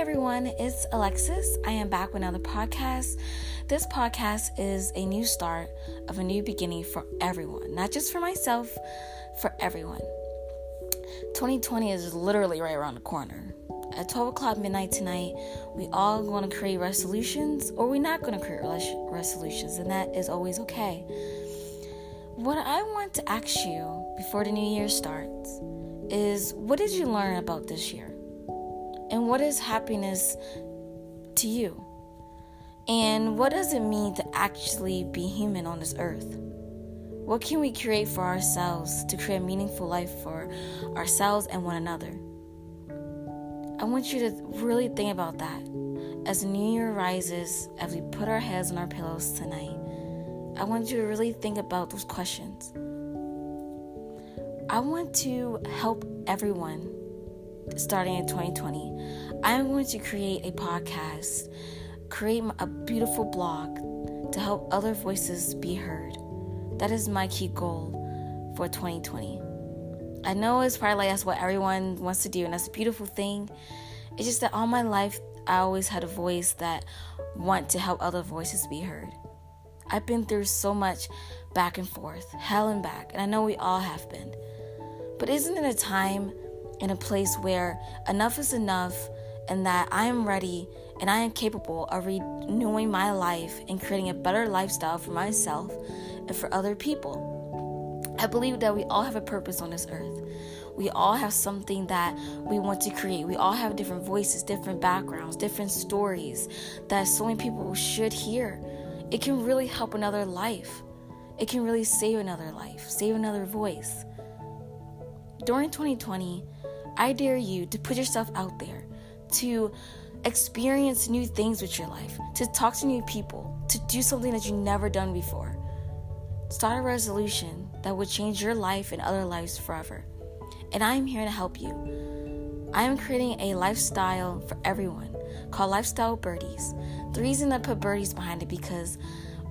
everyone, it's Alexis. I am back with another podcast. This podcast is a new start of a new beginning for everyone, not just for myself, for everyone. 2020 is literally right around the corner. At 12 o'clock midnight tonight, we all going to create resolutions, or we're not going to create res- resolutions, and that is always okay. What I want to ask you before the new year starts is what did you learn about this year? And what is happiness to you? And what does it mean to actually be human on this earth? What can we create for ourselves to create a meaningful life for ourselves and one another? I want you to really think about that. As the new year rises, as we put our heads on our pillows tonight, I want you to really think about those questions. I want to help everyone starting in 2020. I'm going to create a podcast, create a beautiful blog to help other voices be heard. That is my key goal for 2020. I know it's probably like that's what everyone wants to do, and that's a beautiful thing. It's just that all my life, I always had a voice that want to help other voices be heard. I've been through so much back and forth, hell and back, and I know we all have been. But isn't it a time in a place where enough is enough and that I am ready and I am capable of renewing my life and creating a better lifestyle for myself and for other people. I believe that we all have a purpose on this earth. We all have something that we want to create. We all have different voices, different backgrounds, different stories that so many people should hear. It can really help another life. It can really save another life, save another voice. During 2020, I dare you to put yourself out there, to experience new things with your life, to talk to new people, to do something that you've never done before. Start a resolution that would change your life and other lives forever. And I am here to help you. I am creating a lifestyle for everyone called Lifestyle Birdies. The reason I put birdies behind it because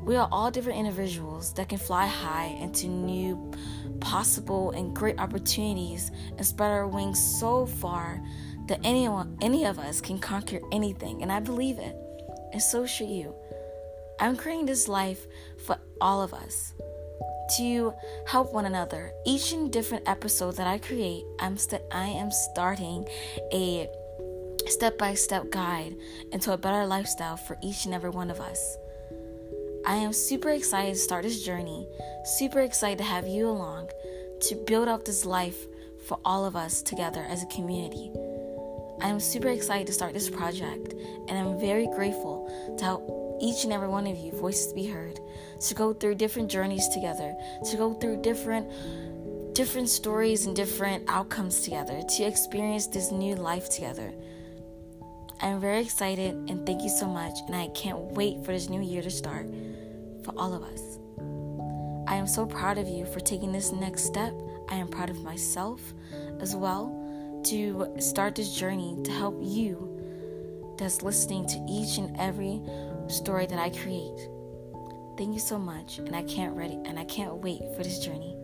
we are all different individuals that can fly high into new possible and great opportunities and spread our wings so far that anyone any of us can conquer anything and I believe it. And so should you. I'm creating this life for all of us to help one another. Each and different episode that I create, I'm st- I am starting a step-by-step guide into a better lifestyle for each and every one of us. I am super excited to start this journey, super excited to have you along to build up this life for all of us together as a community. I am super excited to start this project, and I'm very grateful to help each and every one of you voices be heard, to go through different journeys together, to go through different different stories and different outcomes together, to experience this new life together. I'm very excited and thank you so much, and I can't wait for this new year to start for all of us. I am so proud of you for taking this next step. I am proud of myself as well to start this journey to help you that's listening to each and every story that I create. Thank you so much, and I can't ready and I can't wait for this journey.